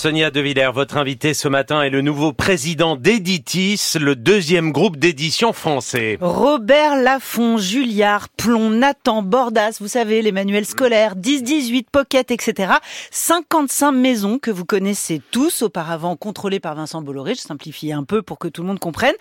Sonia De Villers, votre invité ce matin est le nouveau président d'Editis, le deuxième groupe d'édition français. Robert Laffont, Julliard, Plomb, Nathan, Bordas, vous savez, les manuels scolaires, 10, 18, Pocket, etc. 55 maisons que vous connaissez tous, auparavant contrôlées par Vincent Bolloré. Je simplifie un peu pour que tout le monde comprenne.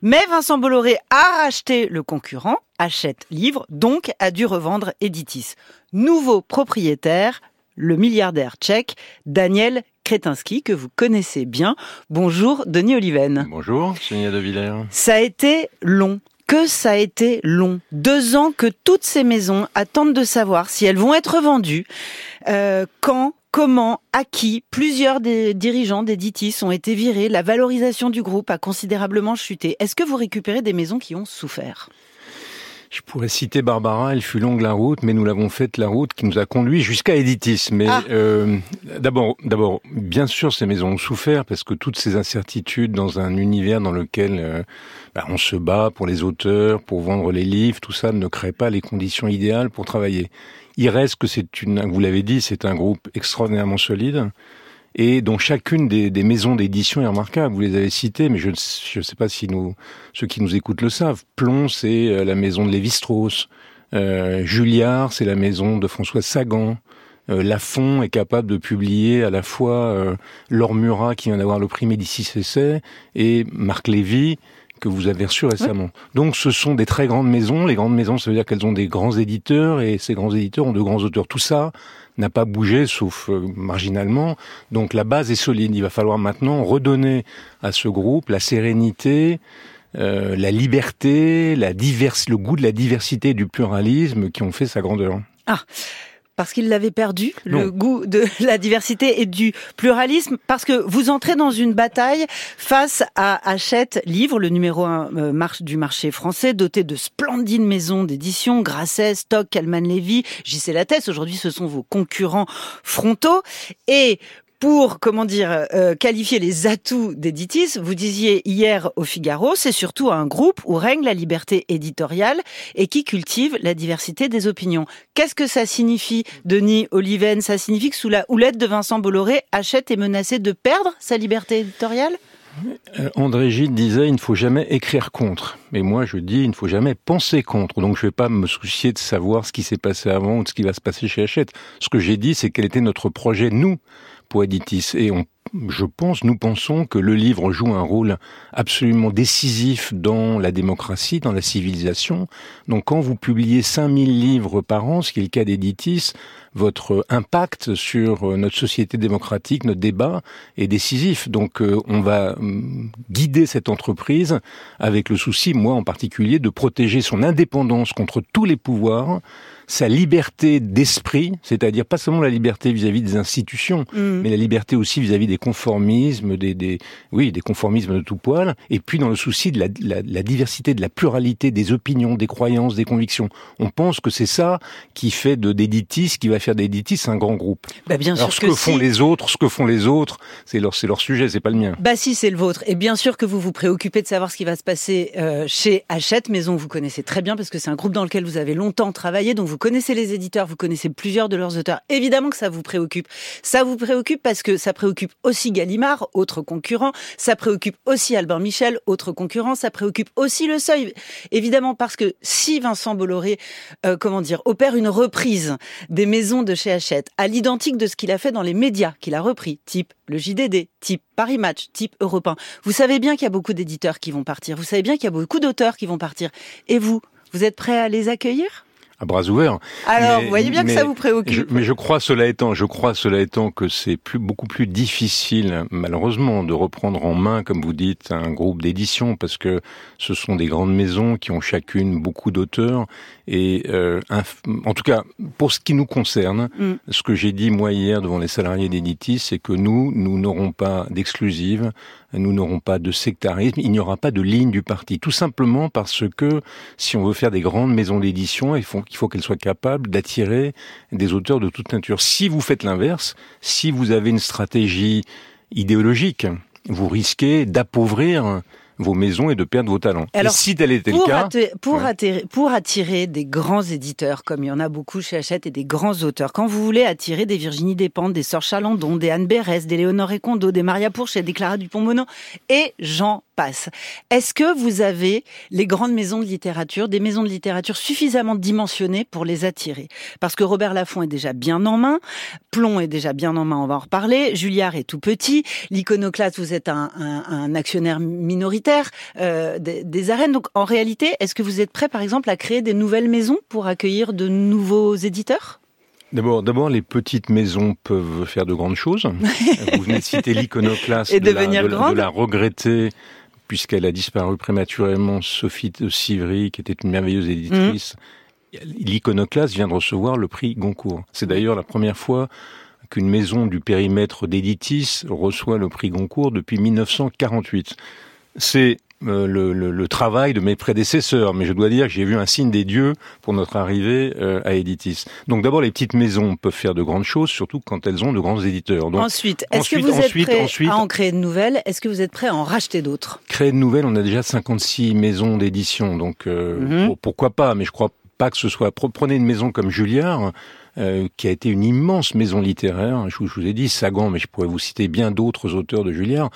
Mais Vincent Bolloré a racheté le concurrent, achète livre, donc a dû revendre Editis. Nouveau propriétaire, le milliardaire tchèque Daniel Kretinsky, que vous connaissez bien. Bonjour, Denis Oliven. Bonjour, Sonia De Villers. Ça a été long. Que ça a été long. Deux ans que toutes ces maisons attendent de savoir si elles vont être vendues, euh, quand, comment, à qui. Plusieurs des dirigeants d'Editis ont été virés. La valorisation du groupe a considérablement chuté. Est-ce que vous récupérez des maisons qui ont souffert? Je pourrais citer Barbara, elle fut longue la route, mais nous l'avons faite la route qui nous a conduit jusqu'à Editis. Mais ah. euh, d'abord, d'abord, bien sûr, ces maisons ont souffert parce que toutes ces incertitudes dans un univers dans lequel euh, bah, on se bat pour les auteurs, pour vendre les livres, tout ça ne crée pas les conditions idéales pour travailler. Il reste que c'est une, vous l'avez dit, c'est un groupe extraordinairement solide et dont chacune des, des maisons d'édition est remarquable. Vous les avez citées, mais je ne sais pas si nous, ceux qui nous écoutent le savent. Plomb, c'est euh, la maison de Lévi-Strauss. Euh, Julliard, c'est la maison de François Sagan. Euh, Lafont est capable de publier à la fois euh, qui vient d'avoir le prix Médicis Essai, et Marc Lévy, que vous avez reçu récemment. Donc ce sont des très grandes maisons. Les grandes maisons, ça veut dire qu'elles ont des grands éditeurs, et ces grands éditeurs ont de grands auteurs. Tout ça, n'a pas bougé, sauf euh, marginalement. Donc la base est solide. Il va falloir maintenant redonner à ce groupe la sérénité, euh, la liberté, la diverse, le goût de la diversité et du pluralisme qui ont fait sa grandeur. Ah parce qu'il l'avait perdu, le goût de la diversité et du pluralisme, parce que vous entrez dans une bataille face à Hachette Livre, le numéro un euh, du marché français, doté de splendides maisons d'édition, Grasset, Stock, Calman Levy, JC Lattès. Aujourd'hui, ce sont vos concurrents frontaux. Et pour comment dire euh, qualifier les atouts d'Editis, vous disiez hier au Figaro, c'est surtout un groupe où règne la liberté éditoriale et qui cultive la diversité des opinions. Qu'est-ce que ça signifie, Denis Oliven? Ça signifie que sous la houlette de Vincent Bolloré, Hachette est menacé de perdre sa liberté éditoriale? Euh, André Gide disait il ne faut jamais écrire contre. Mais moi je dis il ne faut jamais penser contre. Donc je ne vais pas me soucier de savoir ce qui s'est passé avant ou de ce qui va se passer chez Hachette. Ce que j'ai dit c'est quel était notre projet, nous, Et on, je pense, nous pensons que le livre joue un rôle absolument décisif dans la démocratie, dans la civilisation. Donc quand vous publiez 5000 livres par an, ce qui est le cas d'Editis, votre impact sur euh, notre société démocratique, notre débat est décisif. Donc euh, on va hum, guider cette entreprise avec le souci, moi en particulier, de protéger son indépendance contre tous les pouvoirs, sa liberté d'esprit, c'est-à-dire pas seulement la liberté vis-à-vis des institutions, mm. mais la liberté aussi vis-à-vis des conformismes, des, des, oui, des conformismes de tout poil, et puis dans le souci de la, la, la, diversité, de la pluralité des opinions, des croyances, des convictions. On pense que c'est ça qui fait de d'Editis, qui va faire d'Editis un grand groupe. Bah bien sûr Alors ce que, font les autres, ce que font les autres, c'est leur, c'est leur sujet, c'est pas le mien. Bah si, c'est le vôtre. Et bien sûr que vous vous préoccupez de savoir ce qui va se passer euh, chez Hachette Maison, vous connaissez très bien parce que c'est un groupe dans lequel vous avez longtemps travaillé, donc vous connaissez les éditeurs, vous connaissez plusieurs de leurs auteurs. Évidemment que ça vous préoccupe. Ça vous préoccupe parce que ça préoccupe aussi Gallimard, autre concurrent. Ça préoccupe aussi Albin Michel, autre concurrent. Ça préoccupe aussi Le Seuil. Évidemment parce que si Vincent Bolloré, euh, comment dire, opère une reprise des maisons de chez Hachette à l'identique de ce qu'il a fait dans les médias qu'il a repris, type le JDD, type Paris Match, type Europe 1. Vous savez bien qu'il y a beaucoup d'éditeurs qui vont partir. Vous savez bien qu'il y a beaucoup d'auteurs qui vont partir. Et vous, vous êtes prêt à les accueillir? À bras ouverts. Alors, vous voyez bien que ça vous préoccupe. mais je crois cela étant, je crois cela étant que c'est plus beaucoup plus difficile, malheureusement, de reprendre en main, comme vous dites, un groupe d'édition parce que ce sont des grandes maisons qui ont chacune beaucoup d'auteurs et euh, en tout cas pour ce qui nous concerne, mm. ce que j'ai dit moi hier devant les salariés d'Editis, c'est que nous, nous n'aurons pas d'exclusive, nous n'aurons pas de sectarisme, il n'y aura pas de ligne du parti, tout simplement parce que si on veut faire des grandes maisons d'édition, il faut il faut qu'elle soit capable d'attirer des auteurs de toute nature. Si vous faites l'inverse, si vous avez une stratégie idéologique, vous risquez d'appauvrir vos maisons et de perdre vos talents. Alors, et si tel était le cas, attirer, pour, attirer, pour attirer des grands éditeurs, comme il y en a beaucoup chez Hachette, et des grands auteurs, quand vous voulez attirer des Virginie Despentes, des Sœurs Chalandon, des Anne Bérès, des Léonore Condo, des Maria Pourchet, des Clara Dupont-Mono, et j'en passe. Est-ce que vous avez les grandes maisons de littérature, des maisons de littérature suffisamment dimensionnées pour les attirer? Parce que Robert Laffont est déjà bien en main, Plomb est déjà bien en main, on va en reparler, Julliard est tout petit, l'iconoclaste, vous êtes un, un, un actionnaire minoritaire euh, des, des, arènes. Donc en réalité, est-ce que vous êtes prêt, par exemple, à créer des nouvelles maisons pour accueillir de nouveaux éditeurs? D'abord, d'abord, les petites maisons peuvent faire de grandes choses. vous venez de citer l'iconoclaste, et de, devenir la, de, de la regretter puisqu'elle a disparu prématurément, Sophie de Sivry, qui était une merveilleuse éditrice. Mmh. L'iconoclaste vient de recevoir le prix Goncourt. C'est d'ailleurs la première fois qu'une maison du périmètre d'Editis reçoit le prix Goncourt depuis 1948. C'est le, le, le, travail de mes prédécesseurs, mais je dois dire que j'ai vu un signe des dieux pour notre arrivée euh, à Editis. Donc d'abord, les petites maisons peuvent faire de grandes choses, surtout quand elles ont de grands éditeurs. Donc, ensuite, est-ce que vous êtes prêt ensuite, à en créer de nouvelles? Est-ce que vous êtes prêt à en racheter d'autres? Créer de nouvelles, on a déjà 56 maisons d'édition, donc euh, mm -hmm. pourquoi pas? Mais je crois pas que ce soit. Prenez une maison comme Julliard. Euh, qui a été une immense maison littéraire. Je vous, je vous ai dit Sagan, mais je pourrais vous citer bien d'autres auteurs de Julliard.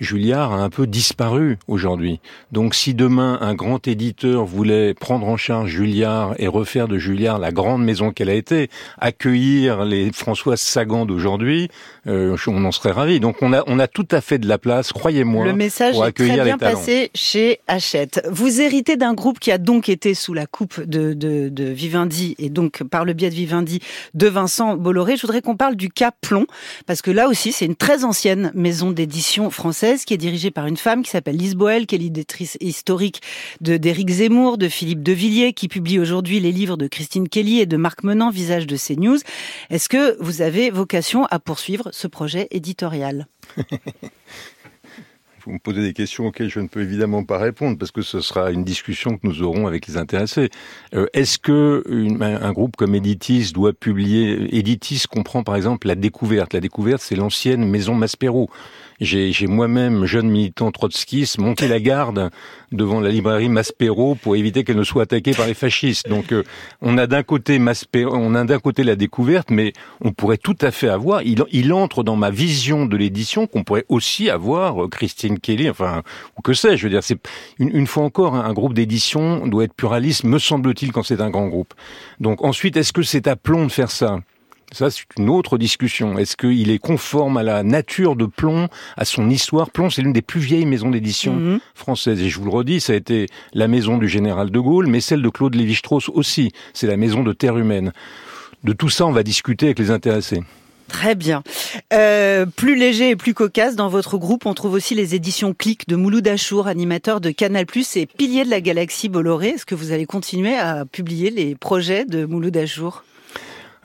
Julliard a un peu disparu aujourd'hui. Donc si demain un grand éditeur voulait prendre en charge Julliard et refaire de Julliard la grande maison qu'elle a été, accueillir les François Sagan d'aujourd'hui, euh, on en serait ravis. Donc on a, on a tout à fait de la place, croyez-moi, Le message pour est très bien passé chez Hachette. Vous héritez d'un groupe qui a donc été sous la coupe de, de, de Vivendi et donc par le biais de Vivendi de Vincent Bolloré. Je voudrais qu'on parle du cas Plomb parce que là aussi c'est une très ancienne maison d'édition française qui est dirigée par une femme qui s'appelle Lise Boel, qui est l'éditrice historique d'Éric Zemmour, de Philippe Devilliers, qui publie aujourd'hui les livres de Christine Kelly et de Marc Menant, Visage de CNews. Est-ce que vous avez vocation à poursuivre ce projet éditorial? vous me posez des questions auxquelles je ne peux évidemment pas répondre parce que ce sera une discussion que nous aurons avec les intéressés. Euh, Est-ce que une, un groupe comme Editis doit publier Editis comprend par exemple la découverte. La découverte, c'est l'ancienne maison Maspero. J'ai moi-même, jeune militant trotskiste, monté la garde devant la librairie Maspero pour éviter qu'elle ne soit attaquée par les fascistes. Donc, euh, on a d'un côté Maspero, on a d'un côté la découverte, mais on pourrait tout à fait avoir. Il, il entre dans ma vision de l'édition qu'on pourrait aussi avoir euh, Christine Kelly, enfin, ou que sais-je. Je veux dire, c'est une, une, fois encore un, un groupe d'édition doit être pluraliste, me semble-t-il, quand c'est un grand groupe. Donc, ensuite, est-ce que c'est à plomb de faire ça? Ça, c'est une autre discussion. Est-ce qu'il est conforme à la nature de Plomb, à son histoire? Plomb, c'est l'une des plus vieilles maisons d'édition Mhm. mmh. françaises. Et je vous le redis, ça a été la maison du général de Gaulle, mais celle de Claude Lévi-Strauss aussi. C'est la maison de Terre humaine. De tout ça, on va discuter avec les intéressés. Très bien. Euh, plus léger et plus cocasse, dans votre groupe, on trouve aussi les éditions Click de Mouloud Achour, animateur de Canal+, et pilier de la galaxie Bolloré. Est-ce que vous allez continuer à publier les projets de Mouloud Achour?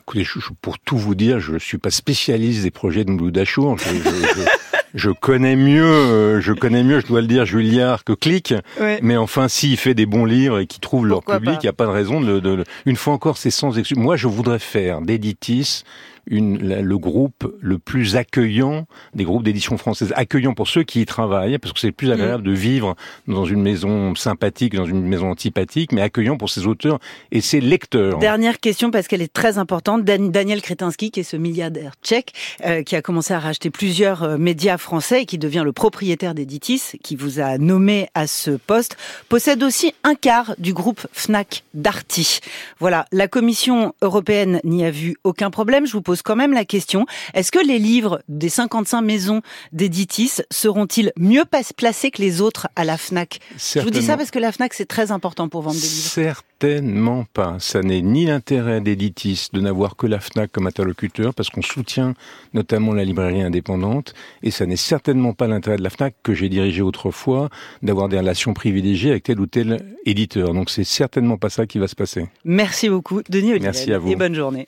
Écoutez, pour tout vous dire, je ne suis pas spécialiste des projets de Mouloud Achour. Je, je, connais mieux, je connais mieux, je dois le dire, Julliard que Click. Ouais. Mais enfin, s'il fait des bons livres et qu'il trouve leur public, il n'y a pas de raison de, de, de, Une fois encore, c'est sans excuse. Moi, je voudrais faire d'Editis une, le groupe le plus accueillant des groupes d'édition française. Accueillant pour ceux qui y travaillent, parce que c'est plus agréable mmh. de vivre dans une maison sympathique, dans une maison antipathique, mais accueillant pour ses auteurs et ses lecteurs. Dernière question, parce qu'elle est très importante. Dan Daniel Kretinsky, qui est ce milliardaire tchèque, euh, qui a commencé à racheter plusieurs euh, médias français et qui devient le propriétaire d'Editis, qui vous a nommé à ce poste, possède aussi un quart du groupe Fnac Darty. Voilà, la Commission européenne n'y a vu aucun problème. Je vous pose quand même la question, est-ce que les livres des 55 maisons d'Editis seront-ils mieux placés que les autres à la FNAC? Je vous dis ça parce que la FNAC, c'est très important pour vendre des livres. Certainement pas. Ça n'est ni l'intérêt d'Editis de n'avoir que la FNAC comme interlocuteur, parce qu'on soutient notamment la librairie indépendante, et ça n'est certainement pas l'intérêt de la FNAC que j'ai dirigé autrefois, d'avoir des relations privilégiées avec tel ou tel éditeur. Donc c'est certainement pas ça qui va se passer. Merci beaucoup, Denis Olivier. Merci à vous. Et bonne journée.